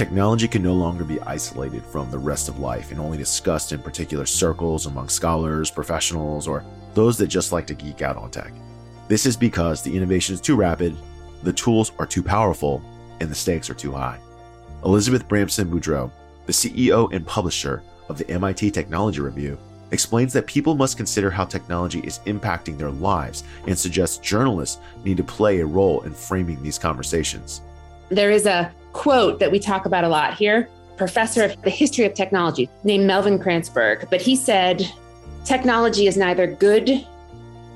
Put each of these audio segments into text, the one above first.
Technology can no longer be isolated from the rest of life and only discussed in particular circles among scholars, professionals, or those that just like to geek out on tech. This is because the innovation is too rapid, the tools are too powerful, and the stakes are too high. Elizabeth Bramson Boudreau, the CEO and publisher of the MIT Technology Review, explains that people must consider how technology is impacting their lives and suggests journalists need to play a role in framing these conversations. There is a quote that we talk about a lot here, professor of the history of technology named Melvin Kranzberg, but he said, technology is neither good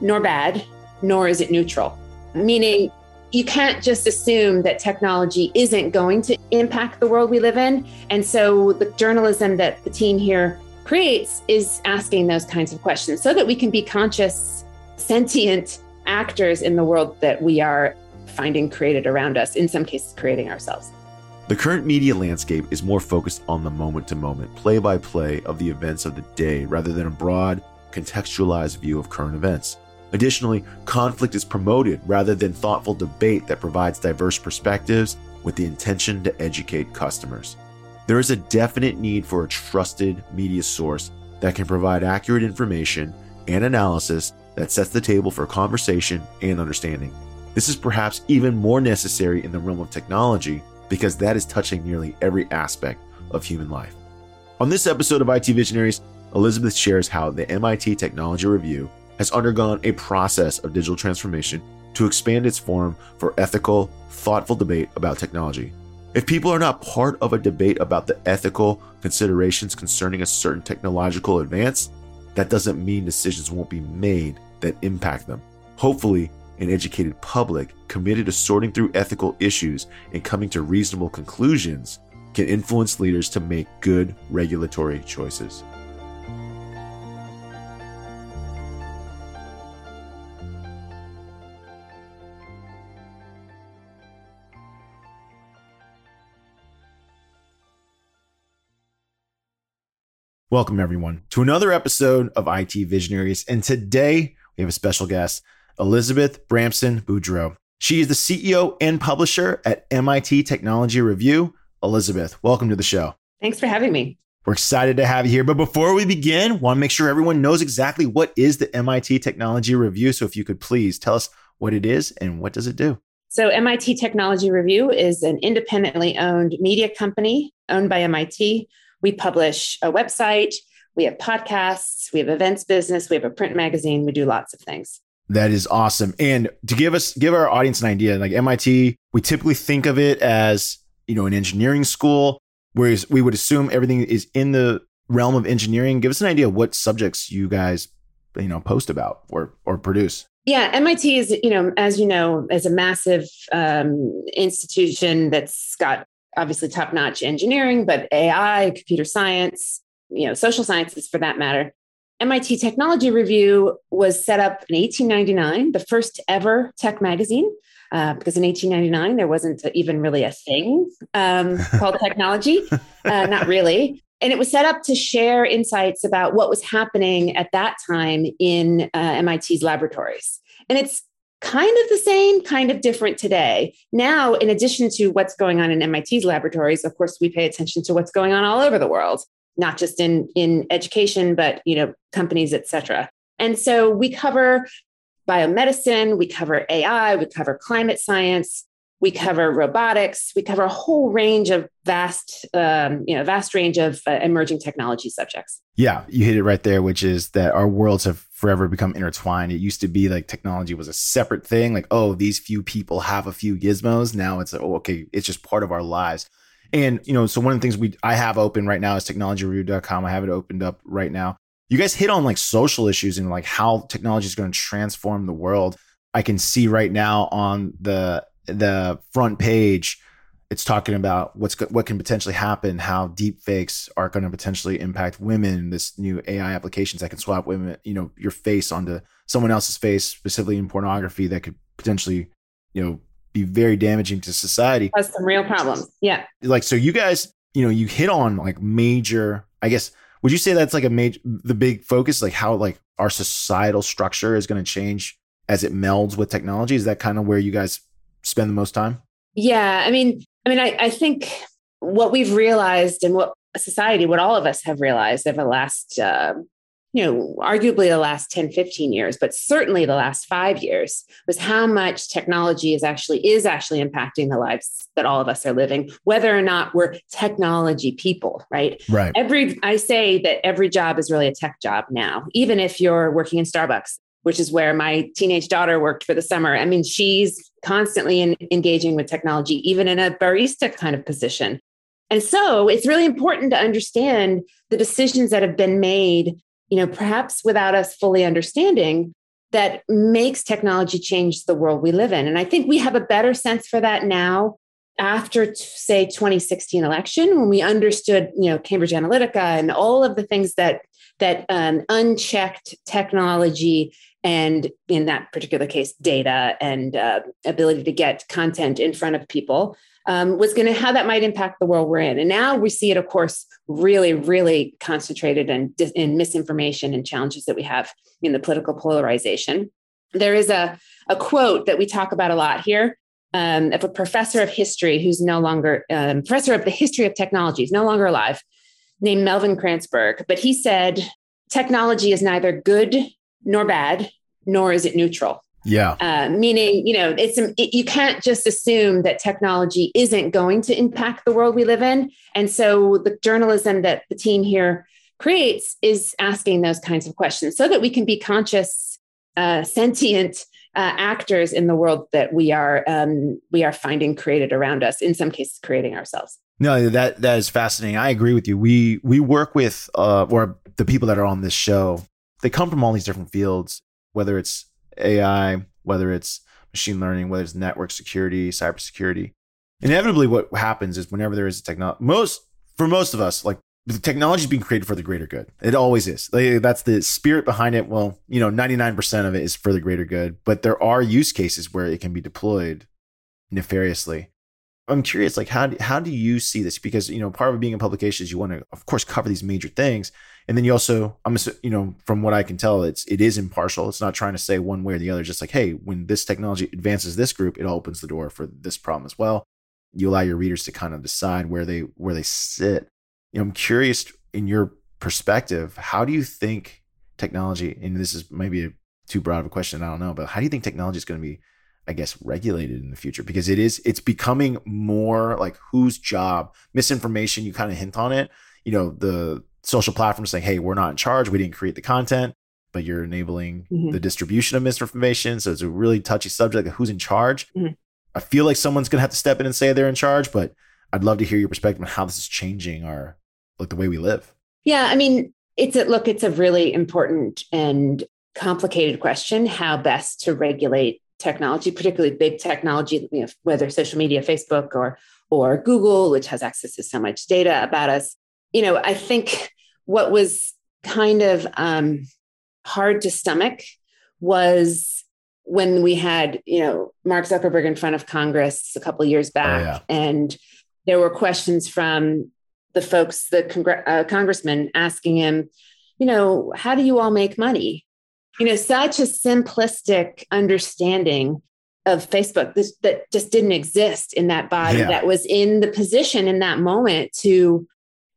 nor bad, nor is it neutral. Meaning, you can't just assume that technology isn't going to impact the world we live in. And so, the journalism that the team here creates is asking those kinds of questions so that we can be conscious, sentient actors in the world that we are finding created around us, in some cases, creating ourselves. The current media landscape is more focused on the moment to moment, play by play of the events of the day rather than a broad, contextualized view of current events. Additionally, conflict is promoted rather than thoughtful debate that provides diverse perspectives with the intention to educate customers. There is a definite need for a trusted media source that can provide accurate information and analysis that sets the table for conversation and understanding. This is perhaps even more necessary in the realm of technology because that is touching nearly every aspect of human life. On this episode of IT Visionaries, Elizabeth shares how the MIT Technology Review has undergone a process of digital transformation to expand its forum for ethical, thoughtful debate about technology. If people are not part of a debate about the ethical considerations concerning a certain technological advance, that doesn't mean decisions won't be made that impact them. Hopefully, an educated public committed to sorting through ethical issues and coming to reasonable conclusions can influence leaders to make good regulatory choices. Welcome, everyone, to another episode of IT Visionaries. And today we have a special guest, Elizabeth Bramson Boudreau. She is the CEO and publisher at MIT Technology Review. Elizabeth, welcome to the show. Thanks for having me. We're excited to have you here. But before we begin, want to make sure everyone knows exactly what is the MIT Technology Review. So if you could please tell us what it is and what does it do? So MIT Technology Review is an independently owned media company owned by MIT we publish a website, we have podcasts, we have events business, we have a print magazine, we do lots of things. That is awesome. And to give us give our audience an idea, like MIT, we typically think of it as, you know, an engineering school, whereas we would assume everything is in the realm of engineering. Give us an idea of what subjects you guys, you know, post about or or produce. Yeah, MIT is, you know, as you know, is a massive um, institution that's got obviously top notch engineering, but AI, computer science, you know, social sciences for that matter. MIT Technology Review was set up in 1899, the first ever tech magazine. Uh, because in 1899 there wasn't even really a thing um, called technology, uh, not really. And it was set up to share insights about what was happening at that time in uh, MIT's laboratories. And it's kind of the same, kind of different today. Now, in addition to what's going on in MIT's laboratories, of course, we pay attention to what's going on all over the world, not just in, in education, but you know, companies, et cetera. And so we cover biomedicine, we cover AI, we cover climate science, we cover robotics we cover a whole range of vast um, you know vast range of uh, emerging technology subjects. Yeah you hit it right there which is that our worlds have forever become intertwined. It used to be like technology was a separate thing like oh these few people have a few gizmos. Now it's like oh okay it's just part of our lives and you know so one of the things we i have open right now is technologyreview.com i have it opened up right now you guys hit on like social issues and like how technology is going to transform the world i can see right now on the the front page, it's talking about what's what can potentially happen, how deep fakes are going to potentially impact women. This new AI applications that can swap women, you know, your face onto someone else's face, specifically in pornography, that could potentially, you know, be very damaging to society. Has some real problems. Yeah. Like so, you guys, you know, you hit on like major. I guess would you say that's like a major the big focus, like how like our societal structure is going to change as it melds with technology? Is that kind of where you guys spend the most time? Yeah, I mean, I mean, I, I think what we've realized and what society, what all of us have realized over the last, uh, you know, arguably the last 10, 15 years, but certainly the last five years was how much technology is actually is actually impacting the lives that all of us are living, whether or not we're technology people, right? Right. Every I say that every job is really a tech job now, even if you're working in Starbucks, which is where my teenage daughter worked for the summer. I mean, she's constantly in, engaging with technology, even in a barista kind of position. And so it's really important to understand the decisions that have been made, you know, perhaps without us fully understanding that makes technology change the world we live in. And I think we have a better sense for that now after say 2016 election when we understood, you know, Cambridge Analytica and all of the things that that um, unchecked technology and in that particular case data and uh, ability to get content in front of people um, was going to how that might impact the world we're in. And now we see it, of course, really, really concentrated in, in misinformation and challenges that we have in the political polarization. There is a, a quote that we talk about a lot here um, of a professor of history who's no longer, um, professor of the history of technology, is no longer alive, named Melvin Kranzberg. But he said, technology is neither good nor bad, nor is it neutral. Yeah. Uh, meaning, you know, it's it, you can't just assume that technology isn't going to impact the world we live in. And so the journalism that the team here creates is asking those kinds of questions so that we can be conscious, uh, sentient uh, actors in the world that we are um, we are finding created around us. In some cases, creating ourselves. No, that that is fascinating. I agree with you. We we work with uh, or the people that are on this show. They come from all these different fields, whether it's AI, whether it's machine learning, whether it's network security, cybersecurity. Inevitably, what happens is whenever there is a technology, most for most of us, like the technology is being created for the greater good. It always is. Like, that's the spirit behind it. Well, you know, 99% of it is for the greater good, but there are use cases where it can be deployed nefariously. I'm curious, like how do, how do you see this? Because you know, part of being in publications, you want to, of course, cover these major things, and then you also, I'm, you know, from what I can tell, it's it is impartial. It's not trying to say one way or the other. Just like, hey, when this technology advances this group, it opens the door for this problem as well. You allow your readers to kind of decide where they where they sit. You know, I'm curious in your perspective, how do you think technology? And this is maybe a, too broad of a question. I don't know, but how do you think technology is going to be I guess regulated in the future because it is it's becoming more like whose job misinformation you kind of hint on it you know the social platforms saying hey we're not in charge we didn't create the content but you're enabling mm-hmm. the distribution of misinformation so it's a really touchy subject of who's in charge mm-hmm. I feel like someone's gonna have to step in and say they're in charge but I'd love to hear your perspective on how this is changing our like the way we live yeah I mean it's a look it's a really important and complicated question how best to regulate technology, particularly big technology, you know, whether social media, Facebook or or Google, which has access to so much data about us. You know, I think what was kind of um, hard to stomach was when we had, you know, Mark Zuckerberg in front of Congress a couple years oh, back, oh, yeah. and there were questions from the folks, the congr- uh, congressman, asking him, you know, how do you all make money? you know, such a simplistic understanding of Facebook this, that just didn't exist in that body yeah. that was in the position in that moment to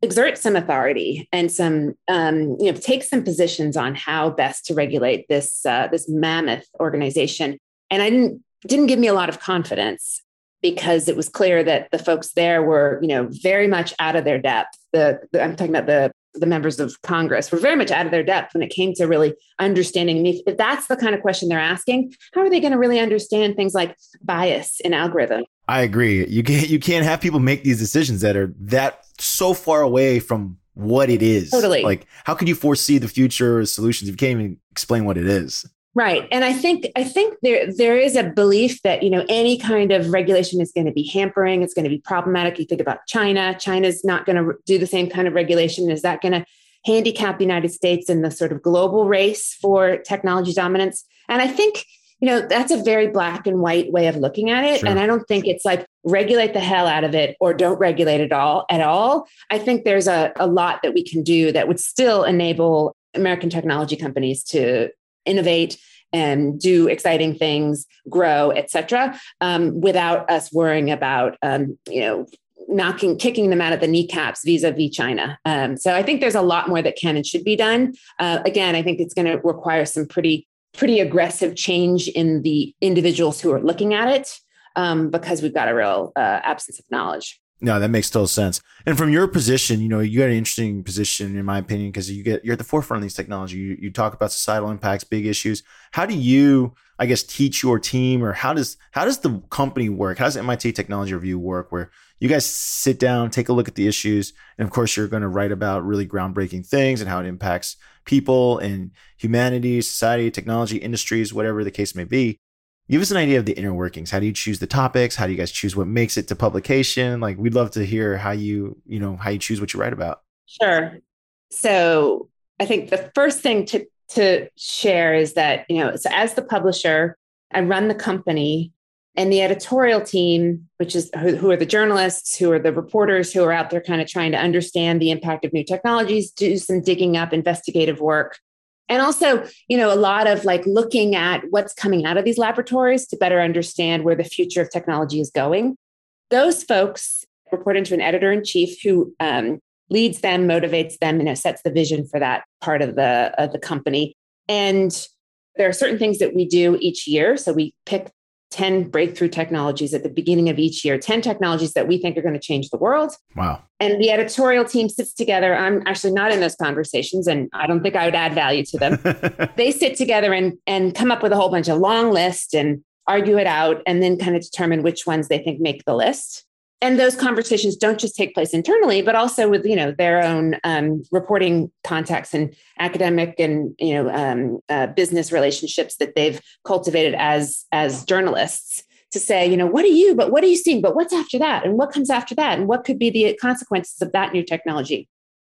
exert some authority and some um, you know take some positions on how best to regulate this uh, this mammoth organization. And i didn't didn't give me a lot of confidence because it was clear that the folks there were you know very much out of their depth. The, the i'm talking about the the members of Congress were very much out of their depth when it came to really understanding. If, if that's the kind of question they're asking, how are they going to really understand things like bias in algorithm? I agree. You can't you can't have people make these decisions that are that so far away from what it is. Totally. Like, how could you foresee the future solutions if you can't even explain what it is? Right. And I think I think there there is a belief that, you know, any kind of regulation is going to be hampering, it's going to be problematic. You think about China, China's not going to do the same kind of regulation. Is that going to handicap the United States in the sort of global race for technology dominance? And I think, you know, that's a very black and white way of looking at it. Sure. And I don't think it's like regulate the hell out of it or don't regulate it all at all. I think there's a, a lot that we can do that would still enable American technology companies to innovate and do exciting things, grow, etc., um, without us worrying about um, you know knocking, kicking them out of the kneecaps vis-a-vis China. Um, so I think there's a lot more that can and should be done. Uh, again, I think it's going to require some pretty pretty aggressive change in the individuals who are looking at it um, because we've got a real uh, absence of knowledge. No, that makes total sense. And from your position, you know, you got an interesting position, in my opinion, because you get you're at the forefront of these technology. You, you talk about societal impacts, big issues. How do you, I guess, teach your team, or how does how does the company work? How does MIT Technology Review work? Where you guys sit down, take a look at the issues, and of course, you're going to write about really groundbreaking things and how it impacts people and humanity, society, technology, industries, whatever the case may be. Give us an idea of the inner workings. How do you choose the topics? How do you guys choose what makes it to publication? Like we'd love to hear how you, you know, how you choose what you write about. Sure. So I think the first thing to to share is that, you know, so as the publisher, I run the company and the editorial team, which is who, who are the journalists, who are the reporters who are out there kind of trying to understand the impact of new technologies, do some digging up investigative work and also you know a lot of like looking at what's coming out of these laboratories to better understand where the future of technology is going. Those folks report into an editor in chief who um, leads them motivates them you know sets the vision for that part of the of the company. And there are certain things that we do each year. So we pick 10 breakthrough technologies at the beginning of each year, 10 technologies that we think are going to change the world. Wow. And the editorial team sits together. I'm actually not in those conversations and I don't think I would add value to them. they sit together and, and come up with a whole bunch of long lists and argue it out and then kind of determine which ones they think make the list and those conversations don't just take place internally but also with you know their own um, reporting contacts and academic and you know um, uh, business relationships that they've cultivated as as journalists to say you know what are you? But what are you seeing? But what's after that? And what comes after that? And what could be the consequences of that new technology?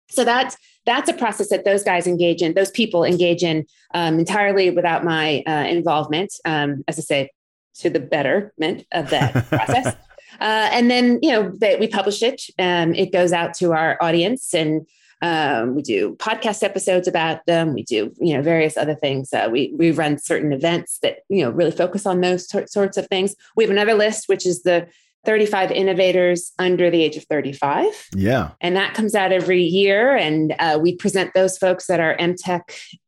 So that's that's a process that those guys engage in those people engage in um, entirely without my uh, involvement um, as i say to the betterment of that process uh, and then, you know, they, we publish it. Um, it goes out to our audience and um, we do podcast episodes about them. We do, you know, various other things. Uh, we we run certain events that you know really focus on those t- sorts of things. We have another list, which is the 35 innovators under the age of 35. Yeah, and that comes out every year, and uh, we present those folks at our EmTech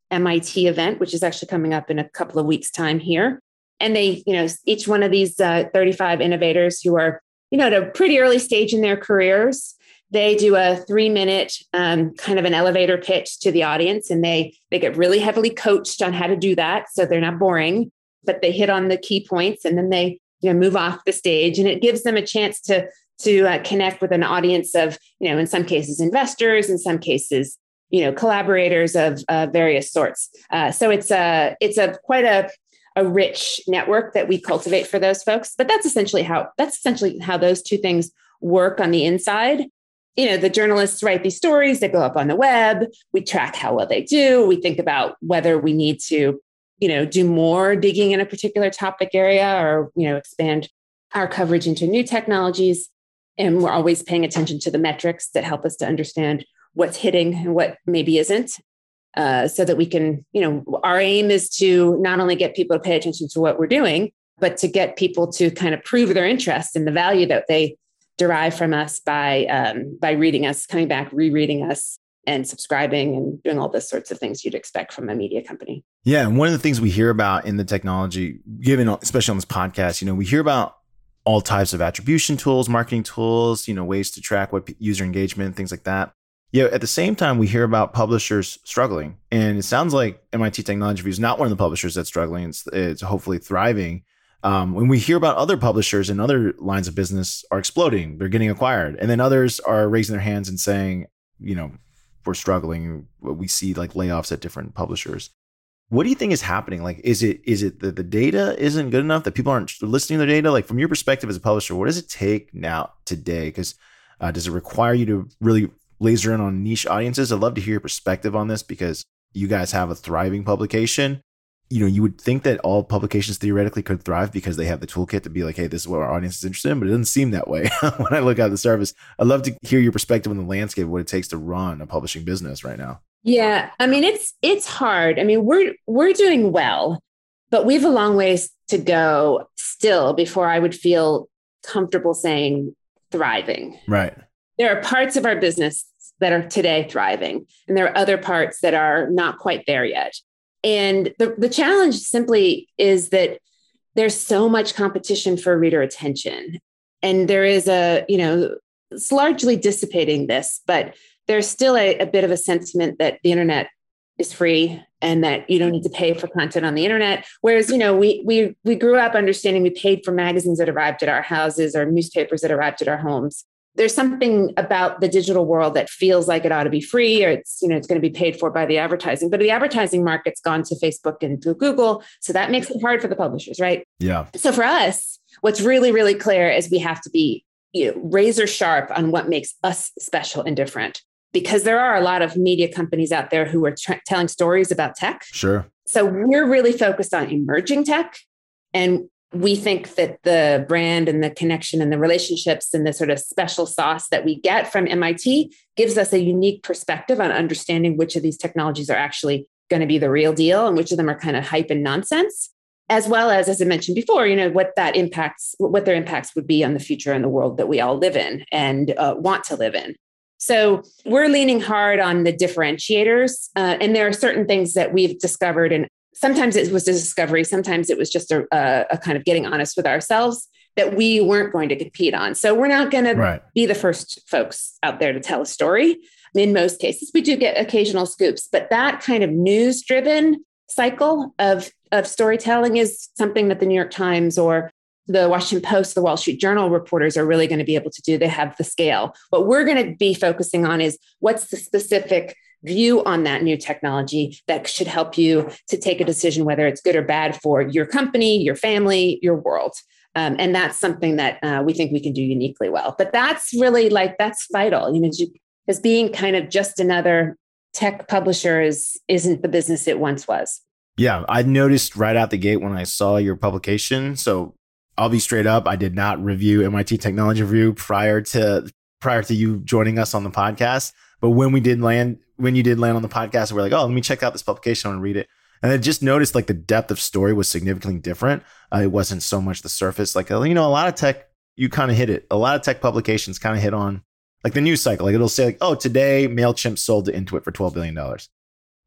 MIT event, which is actually coming up in a couple of weeks' time here and they you know each one of these uh, 35 innovators who are you know at a pretty early stage in their careers they do a three minute um, kind of an elevator pitch to the audience and they they get really heavily coached on how to do that so they're not boring but they hit on the key points and then they you know move off the stage and it gives them a chance to to uh, connect with an audience of you know in some cases investors in some cases you know collaborators of uh, various sorts. Uh, so it's a it's a quite a a rich network that we cultivate for those folks. But that's essentially how that's essentially how those two things work on the inside. You know, the journalists write these stories that go up on the web. We track how well they do. We think about whether we need to, you know, do more digging in a particular topic area or, you know, expand our coverage into new technologies. And we're always paying attention to the metrics that help us to understand what's hitting and what maybe isn't. Uh, so that we can, you know, our aim is to not only get people to pay attention to what we're doing, but to get people to kind of prove their interest in the value that they derive from us by um, by reading us, coming back, rereading us, and subscribing and doing all those sorts of things you'd expect from a media company. Yeah, and one of the things we hear about in the technology, given especially on this podcast, you know, we hear about all types of attribution tools, marketing tools, you know, ways to track what user engagement, things like that. Yeah, at the same time, we hear about publishers struggling, and it sounds like MIT Technology Review is not one of the publishers that's struggling. It's, it's hopefully thriving. Um, when we hear about other publishers and other lines of business are exploding, they're getting acquired, and then others are raising their hands and saying, you know, we're struggling. We see like layoffs at different publishers. What do you think is happening? Like, is it is it that the data isn't good enough that people aren't listening to their data? Like, from your perspective as a publisher, what does it take now today? Because uh, does it require you to really laser in on niche audiences. I'd love to hear your perspective on this because you guys have a thriving publication. You know, you would think that all publications theoretically could thrive because they have the toolkit to be like, hey, this is what our audience is interested in, but it doesn't seem that way when I look at the service. I'd love to hear your perspective on the landscape, what it takes to run a publishing business right now. Yeah. I mean, it's it's hard. I mean, we're we're doing well, but we have a long ways to go still before I would feel comfortable saying thriving. Right. There are parts of our business that are today thriving, and there are other parts that are not quite there yet. And the, the challenge simply is that there's so much competition for reader attention. And there is a, you know, it's largely dissipating this, but there's still a, a bit of a sentiment that the internet is free and that you don't need to pay for content on the internet. Whereas, you know, we we we grew up understanding we paid for magazines that arrived at our houses or newspapers that arrived at our homes. There's something about the digital world that feels like it ought to be free or it's, you know, it's going to be paid for by the advertising. But the advertising market's gone to Facebook and to Google. So that makes it hard for the publishers, right? Yeah. So for us, what's really, really clear is we have to be you know, razor sharp on what makes us special and different because there are a lot of media companies out there who are tra- telling stories about tech. Sure. So we're really focused on emerging tech. And we think that the brand and the connection and the relationships and the sort of special sauce that we get from MIT gives us a unique perspective on understanding which of these technologies are actually going to be the real deal and which of them are kind of hype and nonsense as well as as i mentioned before you know what that impacts what their impacts would be on the future and the world that we all live in and uh, want to live in so we're leaning hard on the differentiators. Uh, and there are certain things that we've discovered. And sometimes it was a discovery, sometimes it was just a, a, a kind of getting honest with ourselves that we weren't going to compete on. So we're not going right. to be the first folks out there to tell a story. In most cases, we do get occasional scoops, but that kind of news driven cycle of, of storytelling is something that the New York Times or the Washington Post, the Wall Street Journal reporters are really going to be able to do. They have the scale. What we're going to be focusing on is what's the specific view on that new technology that should help you to take a decision whether it's good or bad for your company, your family, your world. Um, and that's something that uh, we think we can do uniquely well. But that's really like that's vital. You know, as being kind of just another tech publisher is isn't the business it once was. Yeah, I noticed right out the gate when I saw your publication. So I'll be straight up. I did not review MIT Technology Review prior to prior to you joining us on the podcast. But when we did land, when you did land on the podcast, we're like, oh, let me check out this publication and read it. And I just noticed like the depth of story was significantly different. Uh, it wasn't so much the surface. Like you know, a lot of tech, you kind of hit it. A lot of tech publications kind of hit on like the news cycle. Like it'll say like, oh, today Mailchimp sold to Intuit for twelve billion dollars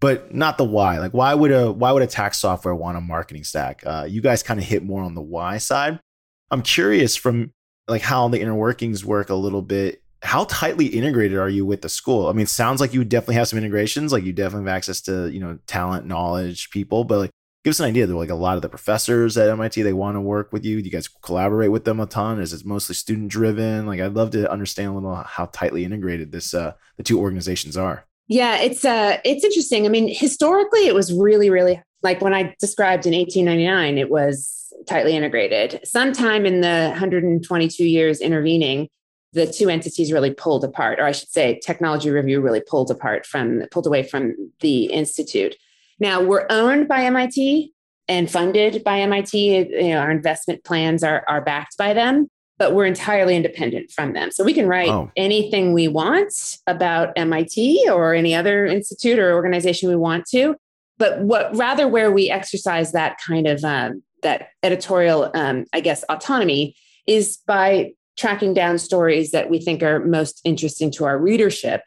but not the why. Like why would a why would a tax software want a marketing stack? Uh, you guys kind of hit more on the why side. I'm curious from like how the inner workings work a little bit. How tightly integrated are you with the school? I mean, sounds like you definitely have some integrations. Like you definitely have access to you know talent, knowledge, people. But like, give us an idea. Like a lot of the professors at MIT. They want to work with you. Do you guys collaborate with them a ton? Is it mostly student driven? Like, I'd love to understand a little how tightly integrated this uh, the two organizations are. Yeah, it's uh it's interesting. I mean, historically it was really really like when I described in 1899 it was tightly integrated. Sometime in the 122 years intervening, the two entities really pulled apart or I should say technology review really pulled apart from pulled away from the institute. Now, we're owned by MIT and funded by MIT. You know, our investment plans are are backed by them but we're entirely independent from them. So we can write oh. anything we want about MIT or any other institute or organization we want to. But what rather where we exercise that kind of um, that editorial, um, I guess, autonomy is by tracking down stories that we think are most interesting to our readership,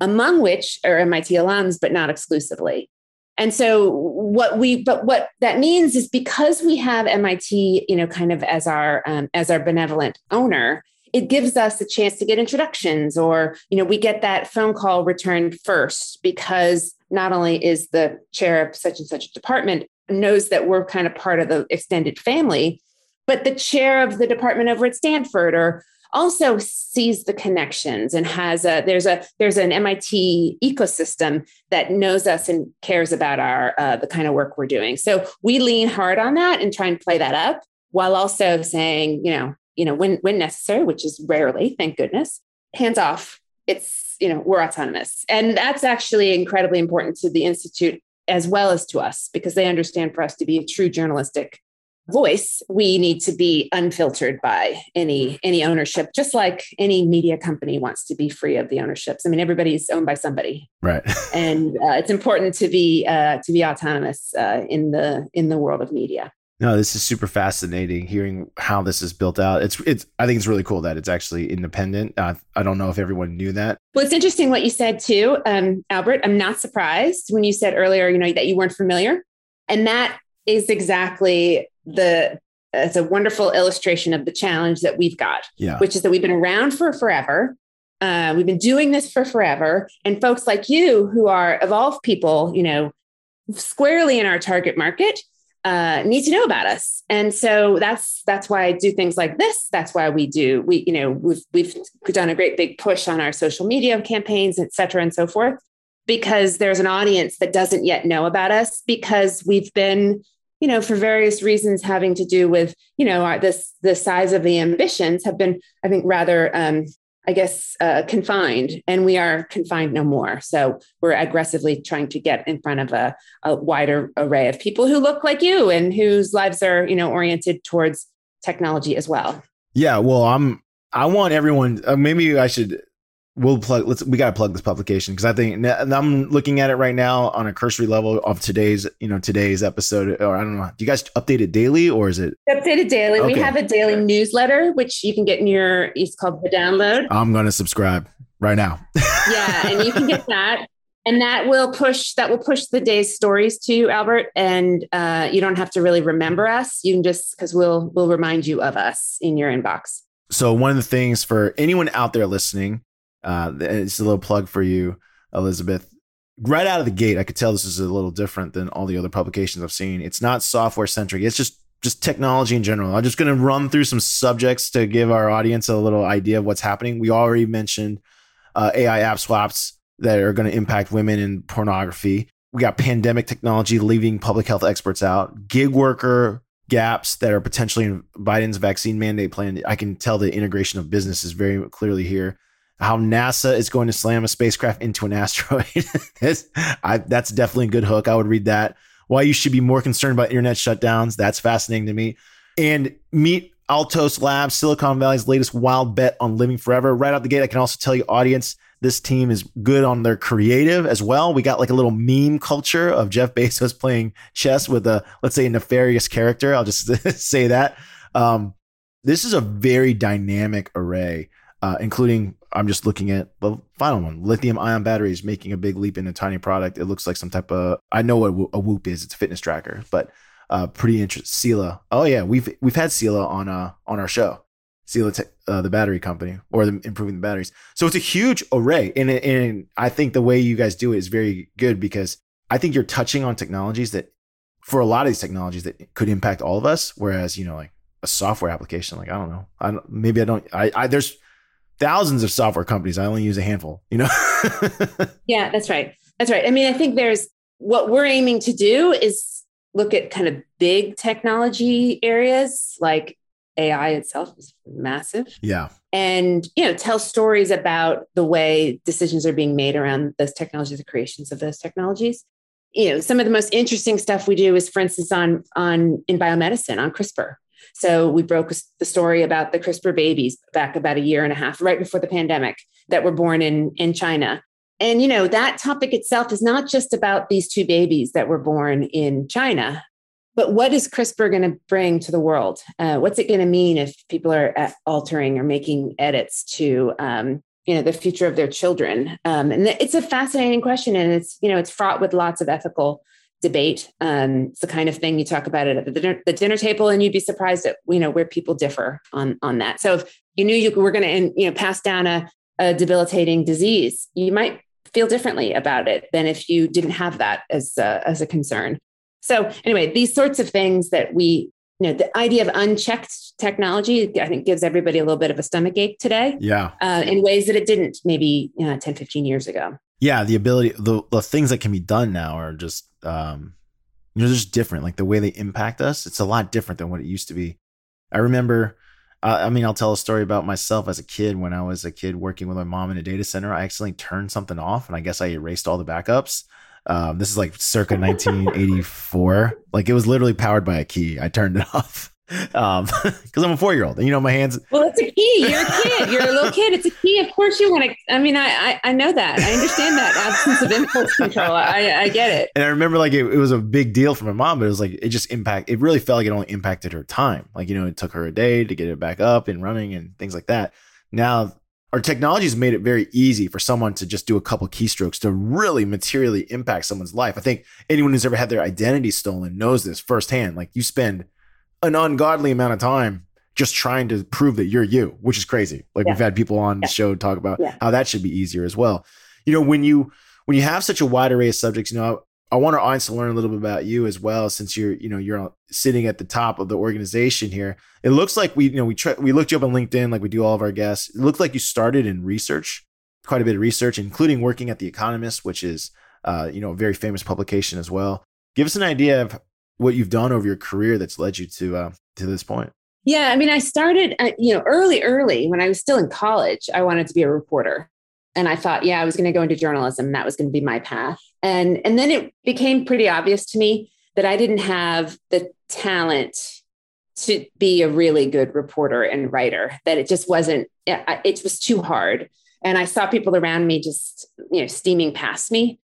among which are MIT alums, but not exclusively. And so what we, but what that means is because we have MIT, you know, kind of as our um, as our benevolent owner, it gives us a chance to get introductions, or you know, we get that phone call returned first because not only is the chair of such and such department knows that we're kind of part of the extended family, but the chair of the department over at Stanford or also sees the connections and has a there's a there's an MIT ecosystem that knows us and cares about our uh, the kind of work we're doing. So we lean hard on that and try and play that up while also saying, you know, you know, when when necessary, which is rarely, thank goodness, hands off. It's you know we're autonomous, and that's actually incredibly important to the institute as well as to us because they understand for us to be a true journalistic voice we need to be unfiltered by any any ownership just like any media company wants to be free of the ownerships i mean everybody's owned by somebody right and uh, it's important to be uh, to be autonomous uh, in the in the world of media No, this is super fascinating hearing how this is built out. It's it's I think it's really cool that it's actually independent. Uh, I don't know if everyone knew that. Well, it's interesting what you said too, um, Albert. I'm not surprised when you said earlier, you know, that you weren't familiar, and that is exactly the. It's a wonderful illustration of the challenge that we've got, Yeah. which is that we've been around for forever. Uh, we've been doing this for forever, and folks like you, who are evolved people, you know, squarely in our target market, uh, need to know about us. And so that's that's why I do things like this. That's why we do we you know we've we've done a great big push on our social media campaigns, et cetera, and so forth, because there's an audience that doesn't yet know about us because we've been you know for various reasons having to do with you know our, this the size of the ambitions have been I think rather um, I guess, uh, confined, and we are confined no more. So we're aggressively trying to get in front of a, a, wider array of people who look like you and whose lives are, you know, oriented towards technology as well. Yeah, well, I'm. I want everyone. Uh, maybe I should we'll plug let's we got to plug this publication because i think i'm looking at it right now on a cursory level of today's you know today's episode or i don't know do you guys update it daily or is it? Updated daily. Okay. we have a daily newsletter which you can get in your it's called the download. I'm going to subscribe right now. Yeah and you can get that and that will push that will push the day's stories to you albert and uh, you don't have to really remember us. You can just because we'll we'll remind you of us in your inbox. So one of the things for anyone out there listening uh, it's a little plug for you, Elizabeth. Right out of the gate, I could tell this is a little different than all the other publications I've seen. It's not software centric. It's just just technology in general. I'm just going to run through some subjects to give our audience a little idea of what's happening. We already mentioned uh, AI app swaps that are going to impact women in pornography. We got pandemic technology leaving public health experts out, gig worker gaps that are potentially in Biden's vaccine mandate plan. I can tell the integration of business is very clearly here how NASA is going to slam a spacecraft into an asteroid. that's, I, that's definitely a good hook. I would read that. Why you should be more concerned about internet shutdowns. That's fascinating to me. And meet Altos Labs, Silicon Valley's latest wild bet on living forever. Right out the gate, I can also tell you, audience, this team is good on their creative as well. We got like a little meme culture of Jeff Bezos playing chess with a, let's say, a nefarious character. I'll just say that. Um, this is a very dynamic array uh, including I'm just looking at the final one. Lithium ion batteries making a big leap in a tiny product. It looks like some type of I know what a Whoop is. It's a fitness tracker, but uh, pretty interesting. Sila. Oh yeah, we've we've had Sila on uh on our show. Sila, te- uh, the battery company, or the, improving the batteries. So it's a huge array, and and I think the way you guys do it is very good because I think you're touching on technologies that, for a lot of these technologies, that could impact all of us. Whereas you know, like a software application, like I don't know, I don't, maybe I don't. I, I there's thousands of software companies. I only use a handful, you know? yeah, that's right. That's right. I mean, I think there's what we're aiming to do is look at kind of big technology areas like AI itself is massive. Yeah. And, you know, tell stories about the way decisions are being made around those technologies, the creations of those technologies. You know, some of the most interesting stuff we do is, for instance, on on in biomedicine, on CRISPR so we broke the story about the CRISPR babies back about a year and a half, right before the pandemic, that were born in, in China. And, you know, that topic itself is not just about these two babies that were born in China, but what is CRISPR going to bring to the world? Uh, what's it going to mean if people are uh, altering or making edits to, um, you know, the future of their children? Um, and it's a fascinating question, and it's you know, it's fraught with lots of ethical debate. Um, it's the kind of thing you talk about it at the dinner, the dinner, table, and you'd be surprised at you know where people differ on on that. So if you knew you were going to you know pass down a, a debilitating disease, you might feel differently about it than if you didn't have that as a, as a concern. So anyway, these sorts of things that we you know the idea of unchecked technology i think gives everybody a little bit of a stomach ache today yeah uh, in ways that it didn't maybe you know, 10 15 years ago yeah the ability the, the things that can be done now are just um, you know, just different. Like the way they impact us, it's a lot different than what it used to be. I remember, uh, I mean, I'll tell a story about myself as a kid. When I was a kid working with my mom in a data center, I accidentally turned something off, and I guess I erased all the backups. Um, this is like circa 1984. like it was literally powered by a key. I turned it off. Um, because I'm a four year old, and you know my hands. Well, it's a key. You're a kid. You're a little kid. It's a key. Of course, you want to. I mean, I, I, I know that. I understand that absence of impulse control. I I get it. And I remember like it, it was a big deal for my mom, but it was like it just impact. It really felt like it only impacted her time. Like you know, it took her a day to get it back up and running and things like that. Now our technology has made it very easy for someone to just do a couple keystrokes to really materially impact someone's life. I think anyone who's ever had their identity stolen knows this firsthand. Like you spend an ungodly amount of time just trying to prove that you're you, which is crazy. Like yeah. we've had people on yeah. the show talk about yeah. how that should be easier as well. You know, when you when you have such a wide array of subjects, you know, I, I want our audience to learn a little bit about you as well, since you're, you know, you're sitting at the top of the organization here. It looks like we, you know, we try, we looked you up on LinkedIn, like we do all of our guests. It looked like you started in research, quite a bit of research, including working at The Economist, which is, uh, you know, a very famous publication as well. Give us an idea of what you've done over your career that's led you to uh, to this point. Yeah, I mean, I started, uh, you know, early, early when I was still in college. I wanted to be a reporter, and I thought, yeah, I was going to go into journalism. That was going to be my path. And and then it became pretty obvious to me that I didn't have the talent to be a really good reporter and writer. That it just wasn't. It was too hard. And I saw people around me just, you know, steaming past me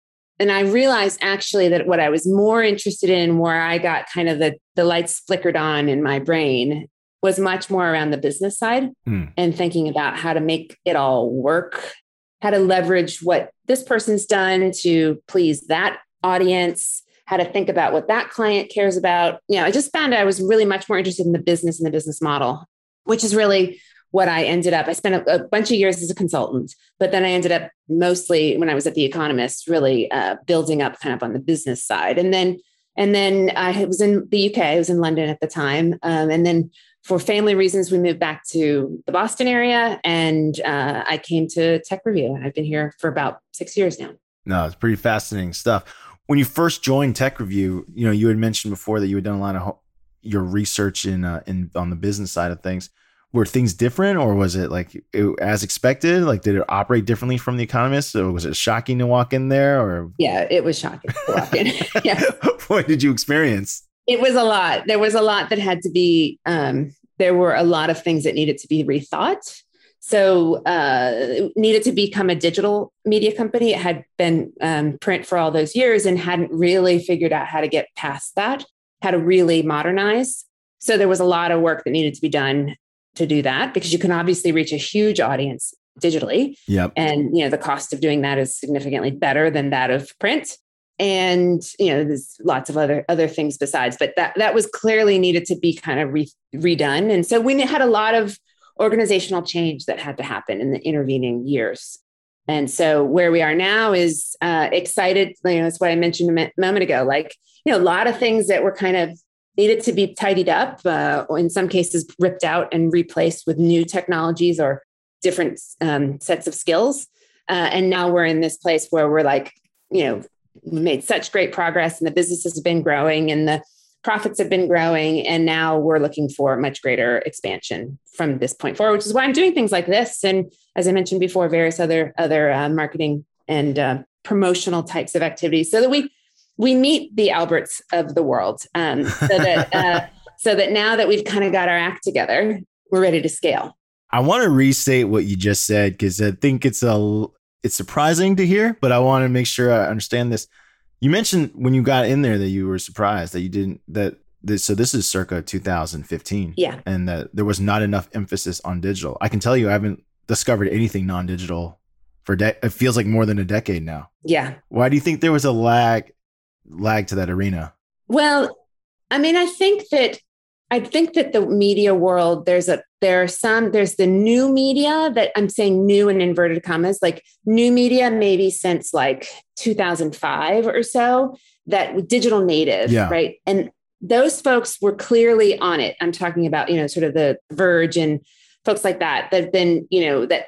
and I realized actually that what I was more interested in, where I got kind of the, the lights flickered on in my brain, was much more around the business side mm. and thinking about how to make it all work, how to leverage what this person's done to please that audience, how to think about what that client cares about. You know, I just found I was really much more interested in the business and the business model, which is really what I ended up, I spent a, a, bunch of years as a consultant, but then I ended up mostly when I was at The Economist, really uh, building up kind of on the business side. And then, and then I was in the UK, I was in London at the time. Um, and then for family reasons, we moved back to the Boston area and uh, I came to Tech Review. I've been here for about six years now. No, it's pretty fascinating stuff. When you first joined Tech Review, you know, you had mentioned before that you had done a lot of your research in, uh, in on the business side of things were things different or was it like it, as expected? Like did it operate differently from the economist? Or was it shocking to walk in there or? Yeah it was shocking to walk in. Yeah. What did you experience? It was a lot. There was a lot that had to be um, there were a lot of things that needed to be rethought. So uh, needed to become a digital media company. It had been um, print for all those years and hadn't really figured out how to get past that how to really modernize. So there was a lot of work that needed to be done to do that because you can obviously reach a huge audience digitally. Yep. And you know the cost of doing that is significantly better than that of print. And you know there's lots of other other things besides, but that that was clearly needed to be kind of re- redone. And so we had a lot of organizational change that had to happen in the intervening years. And so where we are now is uh, excited. You know, that's what I mentioned a moment ago. Like you know, a lot of things that were kind of needed to be tidied up, uh, in some cases, ripped out and replaced with new technologies or different um, sets of skills. Uh, and now we're in this place where we're like, you know, we made such great progress and the business has been growing and the profits have been growing. And now we're looking for much greater expansion from this point forward, which is why I'm doing things like this. And as I mentioned before, various other, other uh, marketing and uh, promotional types of activities so that we we meet the Alberts of the world, um, so that uh, so that now that we've kind of got our act together, we're ready to scale. I want to restate what you just said because I think it's a it's surprising to hear, but I want to make sure I understand this. You mentioned when you got in there that you were surprised that you didn't that this, so this is circa 2015. Yeah. And that there was not enough emphasis on digital. I can tell you I haven't discovered anything non-digital for de- it feels like more than a decade now. Yeah. Why do you think there was a lag lag to that arena? Well, I mean, I think that I think that the media world, there's a there are some, there's the new media that I'm saying new in inverted commas, like new media maybe since like 2005 or so, that digital native, yeah. right? And those folks were clearly on it. I'm talking about, you know, sort of the Verge and folks like that that have been, you know, that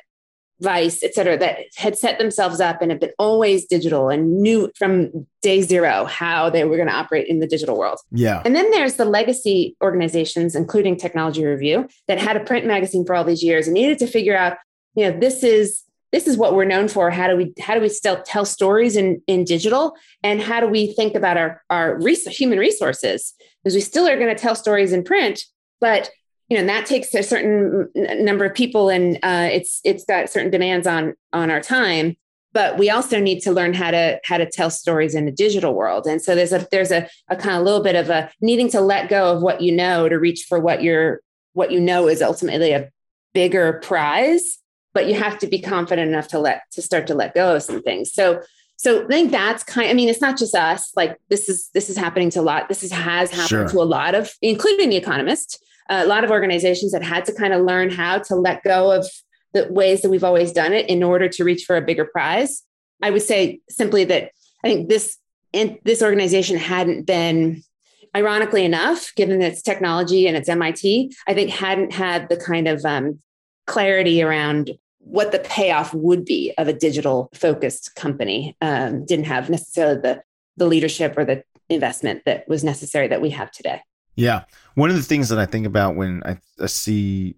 Vice, et cetera, that had set themselves up and have been always digital and knew from day zero how they were going to operate in the digital world. Yeah. And then there's the legacy organizations, including Technology Review, that had a print magazine for all these years and needed to figure out, you know, this is this is what we're known for. How do we how do we still tell stories in in digital, and how do we think about our our res- human resources? Because we still are going to tell stories in print, but you know that takes a certain number of people and uh, it's it's got certain demands on on our time but we also need to learn how to how to tell stories in the digital world. And so there's a there's a, a kind of little bit of a needing to let go of what you know to reach for what you're what you know is ultimately a bigger prize but you have to be confident enough to let to start to let go of some things. So so I think that's kind. I mean, it's not just us. Like this is this is happening to a lot. This is, has happened sure. to a lot of, including the Economist, a lot of organizations that had to kind of learn how to let go of the ways that we've always done it in order to reach for a bigger prize. I would say simply that I think this and this organization hadn't been, ironically enough, given its technology and its MIT, I think hadn't had the kind of um, clarity around what the payoff would be of a digital focused company. Um, didn't have necessarily the the leadership or the investment that was necessary that we have today. Yeah. One of the things that I think about when I, I see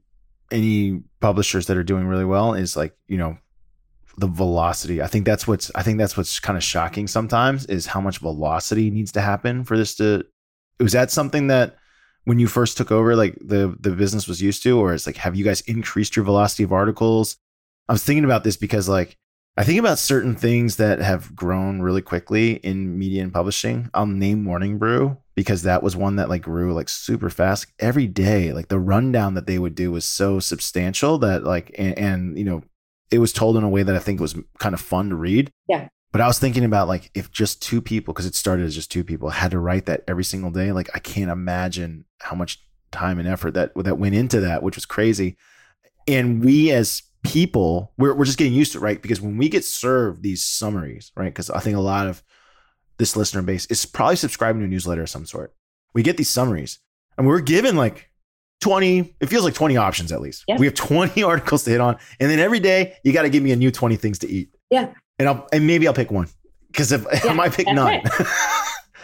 any publishers that are doing really well is like, you know, the velocity. I think that's what's I think that's what's kind of shocking sometimes is how much velocity needs to happen for this to was that something that when you first took over like the the business was used to or it's like have you guys increased your velocity of articles? I was thinking about this because like I think about certain things that have grown really quickly in media and publishing. I'll name Morning Brew because that was one that like grew like super fast every day. Like the rundown that they would do was so substantial that like and, and you know it was told in a way that I think was kind of fun to read. Yeah. But I was thinking about like if just two people, because it started as just two people, had to write that every single day. Like I can't imagine how much time and effort that that went into that, which was crazy. And we as people we're, we're just getting used to it right? Because when we get served these summaries right? Because i think a lot of this listener base is probably subscribing to a newsletter of some sort. We get these summaries and we're given like 20 it feels like 20 options at least. Yeah. we have 20 articles to hit on and then every day you got to give me a new 20 things to eat. Yeah. And i'll and maybe i'll pick one because if yeah, i might pick none. right.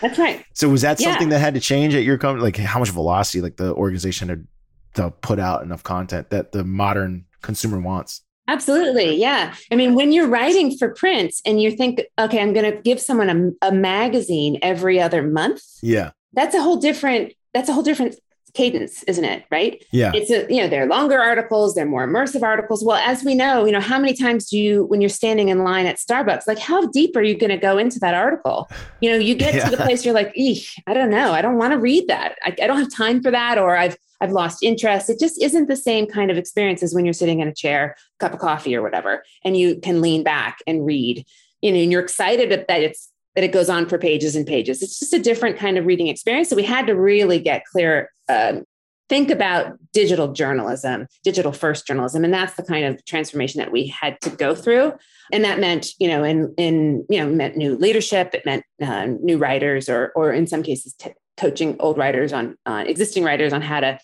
that's right. So was that something yeah. that had to change at your company like how much velocity like the organization had to put out enough content that the modern consumer wants. Absolutely. Yeah. I mean, when you're writing for print and you think, okay, I'm going to give someone a, a, magazine every other month. Yeah. That's a whole different, that's a whole different cadence, isn't it? Right. Yeah. It's a, you know, they're longer articles, they're more immersive articles. Well, as we know, you know, how many times do you, when you're standing in line at Starbucks, like how deep are you going to go into that article? You know, you get yeah. to the place you're like, eek, I don't know. I don't want to read that. I, I don't have time for that. Or I've, I've lost interest. It just isn't the same kind of experience as when you're sitting in a chair, cup of coffee or whatever, and you can lean back and read. You know, and you're excited that it's that it goes on for pages and pages. It's just a different kind of reading experience. So we had to really get clear, um, think about digital journalism, digital first journalism, and that's the kind of transformation that we had to go through. And that meant, you know, in in you know, meant new leadership. It meant uh, new writers, or or in some cases, t- coaching old writers on uh, existing writers on how to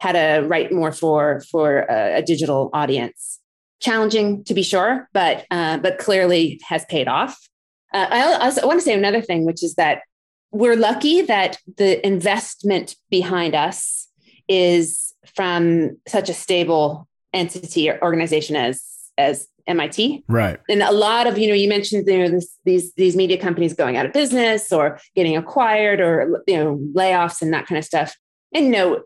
how to write more for for a, a digital audience. Challenging to be sure, but uh, but clearly has paid off. Uh, I also want to say another thing, which is that we're lucky that the investment behind us is from such a stable entity or organization as as MIT. Right. And a lot of, you know, you mentioned you know, this, these these media companies going out of business or getting acquired or you know layoffs and that kind of stuff. And you know,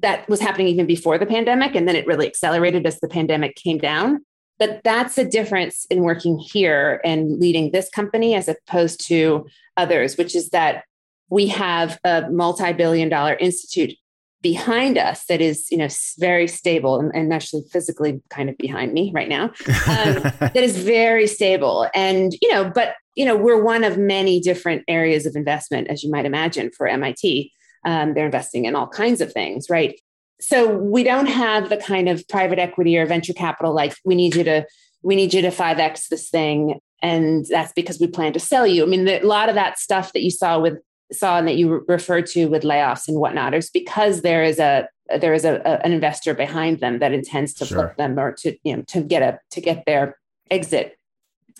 that was happening even before the pandemic and then it really accelerated as the pandemic came down but that's a difference in working here and leading this company as opposed to others which is that we have a multi-billion dollar institute behind us that is you know very stable and, and actually physically kind of behind me right now um, that is very stable and you know but you know we're one of many different areas of investment as you might imagine for mit um, they're investing in all kinds of things, right? So we don't have the kind of private equity or venture capital like we need you to we need you to 5x this thing and that's because we plan to sell you. I mean, the, a lot of that stuff that you saw with saw and that you referred to with layoffs and whatnot is because there is a there is a, a an investor behind them that intends to sure. flip them or to you know to get a to get their exit,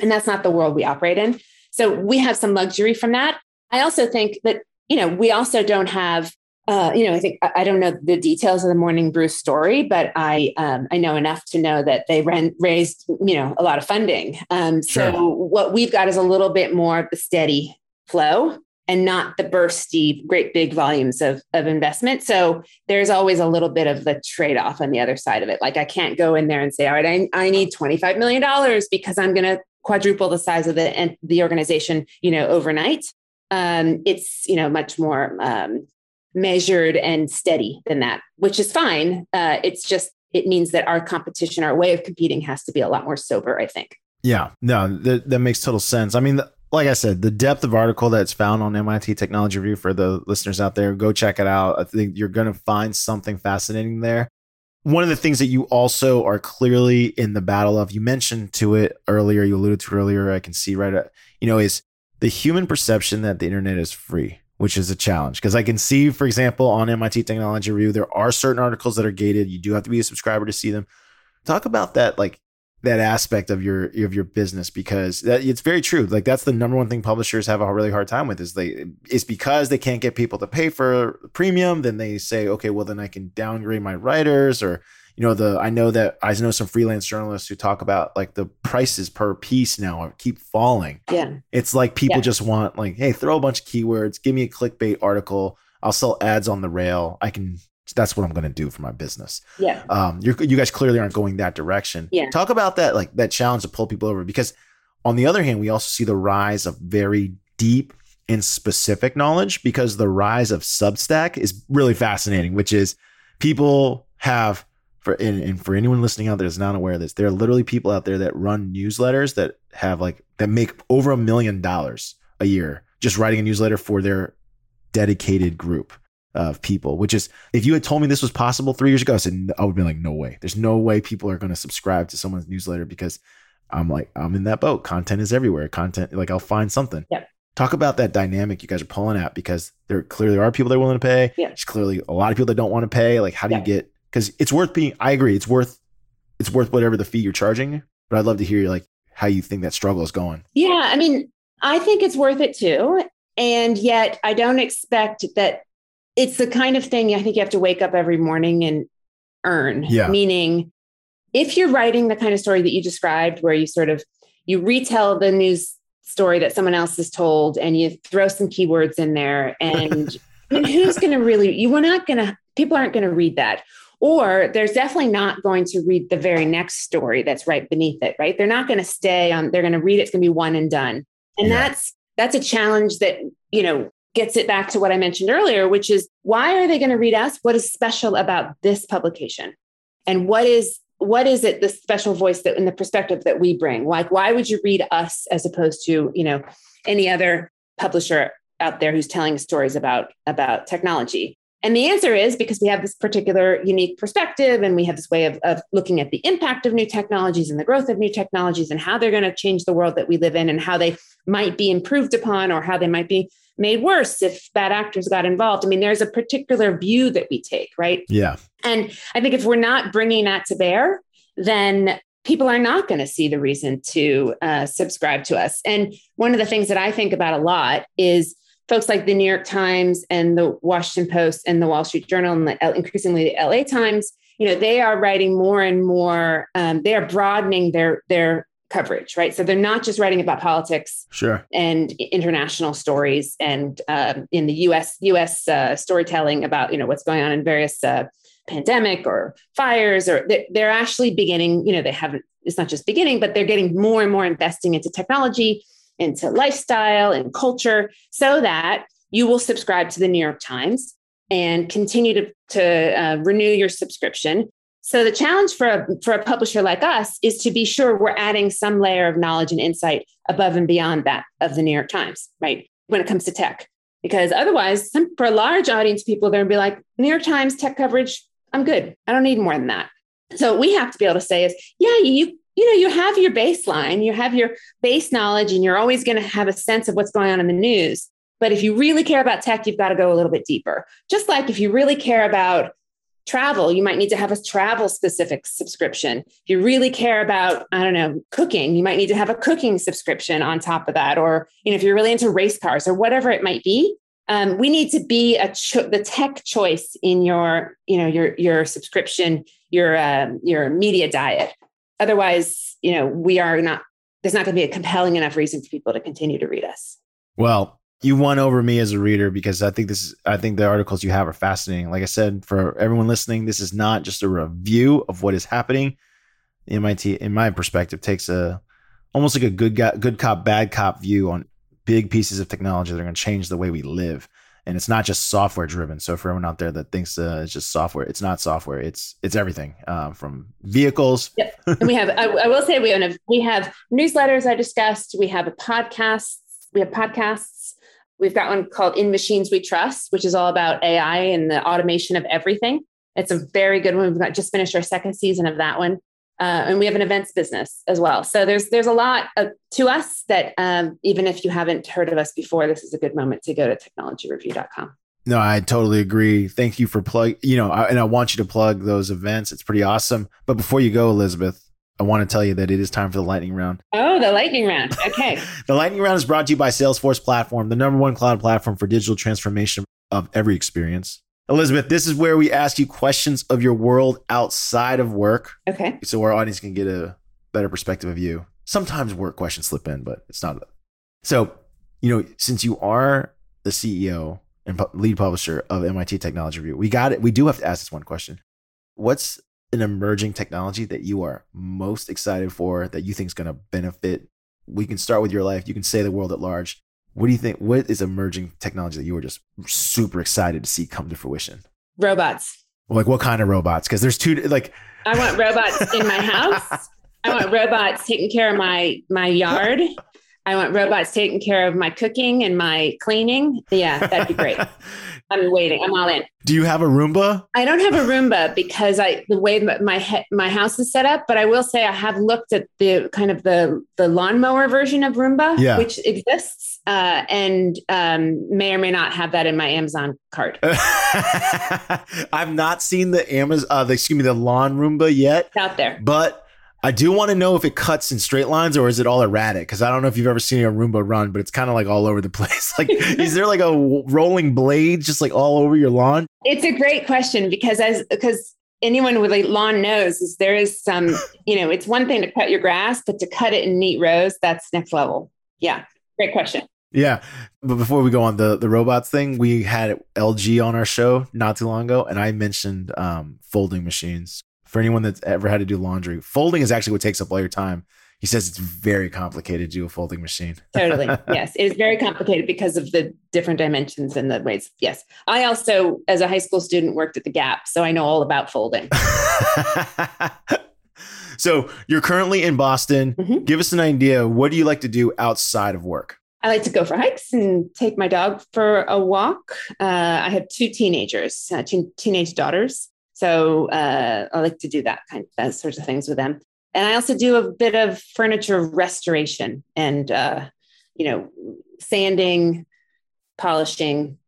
and that's not the world we operate in. So we have some luxury from that. I also think that you know, we also don't have uh, you know, I think I don't know the details of the Morning Brew story, but I um, I know enough to know that they ran, raised you know a lot of funding. Um, sure. So what we've got is a little bit more of the steady flow, and not the bursty, great big volumes of, of investment. So there's always a little bit of the trade off on the other side of it. Like I can't go in there and say, all right, I, I need $25 million because I'm going to quadruple the size of the, and the organization, you know, overnight. Um, it's, you know, much more um, measured and steady than that, which is fine. Uh, it's just, it means that our competition, our way of competing has to be a lot more sober, I think. Yeah, no, that, that makes total sense. I mean, the, like I said, the depth of article that's found on MIT Technology Review for the listeners out there, go check it out. I think you're going to find something fascinating there. One of the things that you also are clearly in the battle of, you mentioned to it earlier, you alluded to earlier, I can see right, at, you know, is the human perception that the internet is free, which is a challenge. Because I can see, for example, on MIT Technology Review, there are certain articles that are gated. You do have to be a subscriber to see them. Talk about that, like that aspect of your of your business because that, it's very true. Like that's the number one thing publishers have a really hard time with is they it's because they can't get people to pay for premium. Then they say, okay, well then I can downgrade my writers or you know the I know that I know some freelance journalists who talk about like the prices per piece now keep falling. Yeah, it's like people yeah. just want like, hey, throw a bunch of keywords, give me a clickbait article. I'll sell ads on the rail. I can that's what I'm going to do for my business. Yeah. Um, you you guys clearly aren't going that direction. Yeah. Talk about that, like that challenge to pull people over, because on the other hand, we also see the rise of very deep and specific knowledge because the rise of Substack is really fascinating, which is people have for and, and for anyone listening out there that's not aware of this, there are literally people out there that run newsletters that have like that make over a million dollars a year just writing a newsletter for their dedicated group of people, which is if you had told me this was possible three years ago, I said I would be like, no way. There's no way people are going to subscribe to someone's newsletter because I'm like, I'm in that boat. Content is everywhere. Content, like I'll find something. Yep. Talk about that dynamic you guys are pulling at because there clearly are people that are willing to pay. Yeah. There's clearly a lot of people that don't want to pay. Like, how do yeah. you get? Because it's worth being. I agree. It's worth. It's worth whatever the fee you're charging. But I'd love to hear like how you think that struggle is going. Yeah, I mean, I think it's worth it too. And yet, I don't expect that it's the kind of thing I think you have to wake up every morning and earn. Yeah. Meaning, if you're writing the kind of story that you described, where you sort of you retell the news story that someone else has told, and you throw some keywords in there, and who's going to really? You are not going to. People aren't going to read that. Or there's definitely not going to read the very next story that's right beneath it, right? They're not going to stay on, they're going to read it, it's going to be one and done. And yeah. that's that's a challenge that, you know, gets it back to what I mentioned earlier, which is why are they going to read us? What is special about this publication? And what is what is it the special voice that in the perspective that we bring? Like why would you read us as opposed to, you know, any other publisher out there who's telling stories about about technology? And the answer is because we have this particular unique perspective and we have this way of, of looking at the impact of new technologies and the growth of new technologies and how they're going to change the world that we live in and how they might be improved upon or how they might be made worse if bad actors got involved. I mean, there's a particular view that we take, right? Yeah. And I think if we're not bringing that to bear, then people are not going to see the reason to uh, subscribe to us. And one of the things that I think about a lot is folks like the New York Times and the Washington Post and the Wall Street Journal and the, increasingly the LA Times. You know, they are writing more and more. Um, they are broadening their their coverage, right? So they're not just writing about politics, sure, and international stories, and um, in the U.S. U.S. Uh, storytelling about you know what's going on in various uh, pandemic or fires, or they're, they're actually beginning. You know, they haven't. It's not just beginning, but they're getting more and more investing into technology, into lifestyle and culture, so that you will subscribe to the New York Times and continue to, to uh, renew your subscription so the challenge for a, for a publisher like us is to be sure we're adding some layer of knowledge and insight above and beyond that of the New York Times, right? When it comes to tech, because otherwise, some, for a large audience people, they're gonna be like, New York Times tech coverage, I'm good. I don't need more than that. So we have to be able to say is, yeah, you you know, you have your baseline, you have your base knowledge, and you're always going to have a sense of what's going on in the news. But if you really care about tech, you've got to go a little bit deeper. Just like if you really care about travel, you might need to have a travel specific subscription. If you really care about, I don't know, cooking, you might need to have a cooking subscription on top of that. Or, you know, if you're really into race cars or whatever it might be, um, we need to be a cho- the tech choice in your, you know, your your subscription, your uh, your media diet. Otherwise, you know, we are not. There's not going to be a compelling enough reason for people to continue to read us. Well, you won over me as a reader because I think this is I think the articles you have are fascinating. Like I said, for everyone listening, this is not just a review of what is happening. MIT, in my perspective, takes a almost like a good guy, good cop, bad cop view on big pieces of technology that are going to change the way we live. And it's not just software driven. So for everyone out there that thinks uh, it's just software, it's not software. It's it's everything um, from vehicles. Yep. And we have. I, I will say we have we have newsletters I discussed. We have a podcast. We have podcasts. We've got one called In Machines We Trust, which is all about AI and the automation of everything. It's a very good one. We've got just finished our second season of that one. Uh, and we have an events business as well. So there's there's a lot of, to us that um, even if you haven't heard of us before, this is a good moment to go to technologyreview.com. No, I totally agree. Thank you for plug. You know, I, and I want you to plug those events. It's pretty awesome. But before you go, Elizabeth, I want to tell you that it is time for the lightning round. Oh, the lightning round. Okay. the lightning round is brought to you by Salesforce Platform, the number one cloud platform for digital transformation of every experience. Elizabeth, this is where we ask you questions of your world outside of work. Okay. So our audience can get a better perspective of you. Sometimes work questions slip in, but it's not. So, you know, since you are the CEO and lead publisher of MIT Technology Review, we got it. We do have to ask this one question. What's an emerging technology that you are most excited for that you think is going to benefit? We can start with your life. You can say the world at large. What do you think? What is emerging technology that you were just super excited to see come to fruition? Robots. Like what kind of robots? Because there's two. Like I want robots in my house. I want robots taking care of my my yard. I want robots taking care of my cooking and my cleaning. Yeah, that'd be great. I'm waiting. I'm all in. Do you have a Roomba? I don't have a Roomba because I the way my he, my house is set up. But I will say I have looked at the kind of the the lawnmower version of Roomba, yeah. which exists, uh, and um, may or may not have that in my Amazon cart. I've not seen the Amazon, uh, the, excuse me, the lawn Roomba yet. It's out there, but I do want to know if it cuts in straight lines or is it all erratic? Because I don't know if you've ever seen a Roomba run, but it's kind of like all over the place. Like, is there like a rolling blade just like all over your lawn? It's a great question because as because anyone with a lawn knows is there is some, you know, it's one thing to cut your grass, but to cut it in neat rows, that's next level. Yeah, great question. Yeah, but before we go on the the robots thing, we had LG on our show not too long ago, and I mentioned um, folding machines for anyone that's ever had to do laundry. Folding is actually what takes up all your time. He says it's very complicated to do a folding machine. totally. Yes. It is very complicated because of the different dimensions and the ways. Yes. I also, as a high school student, worked at the Gap. So I know all about folding. so you're currently in Boston. Mm-hmm. Give us an idea. What do you like to do outside of work? I like to go for hikes and take my dog for a walk. Uh, I have two teenagers, uh, two teenage daughters. So uh, I like to do that kind of those sorts of things with them. And I also do a bit of furniture restoration and, uh, you know, sanding, polishing,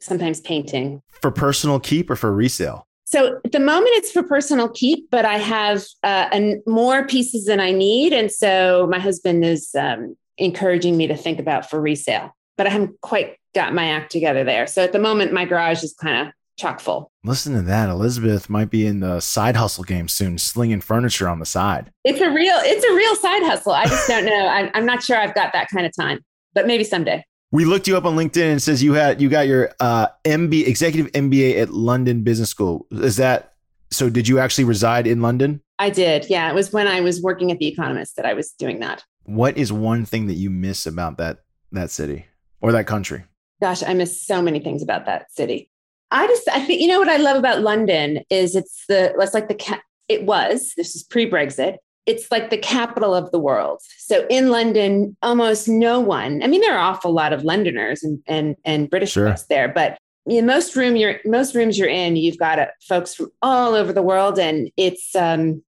sometimes painting. For personal keep or for resale? So at the moment, it's for personal keep, but I have uh, an, more pieces than I need. And so my husband is um, encouraging me to think about for resale, but I haven't quite got my act together there. So at the moment, my garage is kind of chock full. Listen to that. Elizabeth might be in the side hustle game soon, slinging furniture on the side. It's a real, it's a real side hustle. I just don't know. I'm, I'm not sure I've got that kind of time, but maybe someday. We looked you up on LinkedIn and says you had you got your uh, MB executive MBA at London Business School. Is that so? Did you actually reside in London? I did. Yeah, it was when I was working at the Economist that I was doing that. What is one thing that you miss about that that city or that country? Gosh, I miss so many things about that city. I just, I think, you know what I love about London is it's the, it's like the, it was, this is pre Brexit, it's like the capital of the world. So in London, almost no one, I mean, there are an awful lot of Londoners and, and, and British sure. folks there, but in most room you're most rooms you're in, you've got uh, folks from all over the world. And it's, um,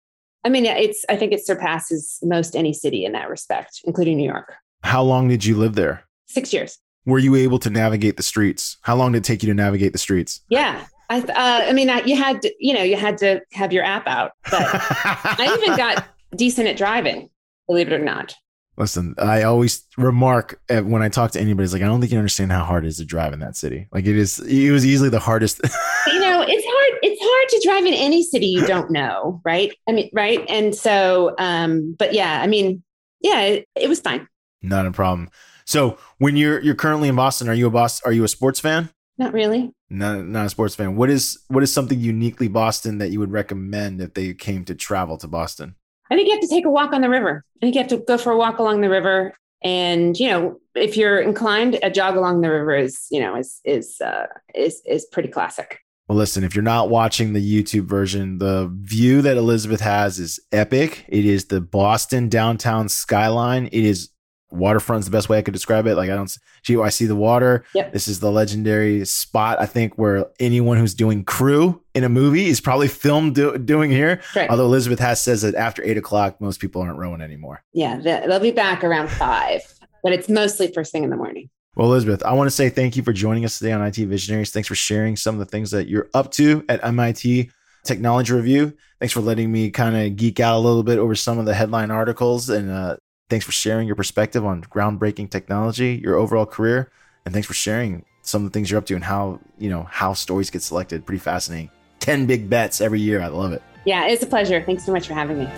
I mean, it's, I think it surpasses most any city in that respect, including New York. How long did you live there? Six years were you able to navigate the streets? How long did it take you to navigate the streets? Yeah. I, uh, I mean, I, you had to, you know, you had to have your app out, but I even got decent at driving, believe it or not. Listen, I always remark when I talk to anybody, it's like, I don't think you understand how hard it is to drive in that city. Like it is, it was easily the hardest. you know, it's hard. It's hard to drive in any city you don't know. Right. I mean, right. And so, um, but yeah, I mean, yeah, it, it was fine. Not a problem. So when you're you're currently in Boston, are you a boss? Are you a sports fan? Not really. Not not a sports fan. What is what is something uniquely Boston that you would recommend if they came to travel to Boston? I think you have to take a walk on the river. I think you have to go for a walk along the river. And you know, if you're inclined, a jog along the river is, you know, is is uh, is is pretty classic. Well, listen, if you're not watching the YouTube version, the view that Elizabeth has is epic. It is the Boston downtown skyline. It is waterfront's the best way I could describe it. Like I don't, gee, I see the water. Yep. This is the legendary spot. I think where anyone who's doing crew in a movie is probably filmed do, doing here. Right. Although Elizabeth has says that after eight o'clock, most people aren't rowing anymore. Yeah, they'll be back around five, but it's mostly first thing in the morning. Well, Elizabeth, I want to say thank you for joining us today on IT Visionaries. Thanks for sharing some of the things that you're up to at MIT Technology Review. Thanks for letting me kind of geek out a little bit over some of the headline articles and uh, Thanks for sharing your perspective on groundbreaking technology, your overall career, and thanks for sharing some of the things you're up to and how, you know, how stories get selected. Pretty fascinating. 10 big bets every year. I love it. Yeah, it's a pleasure. Thanks so much for having me.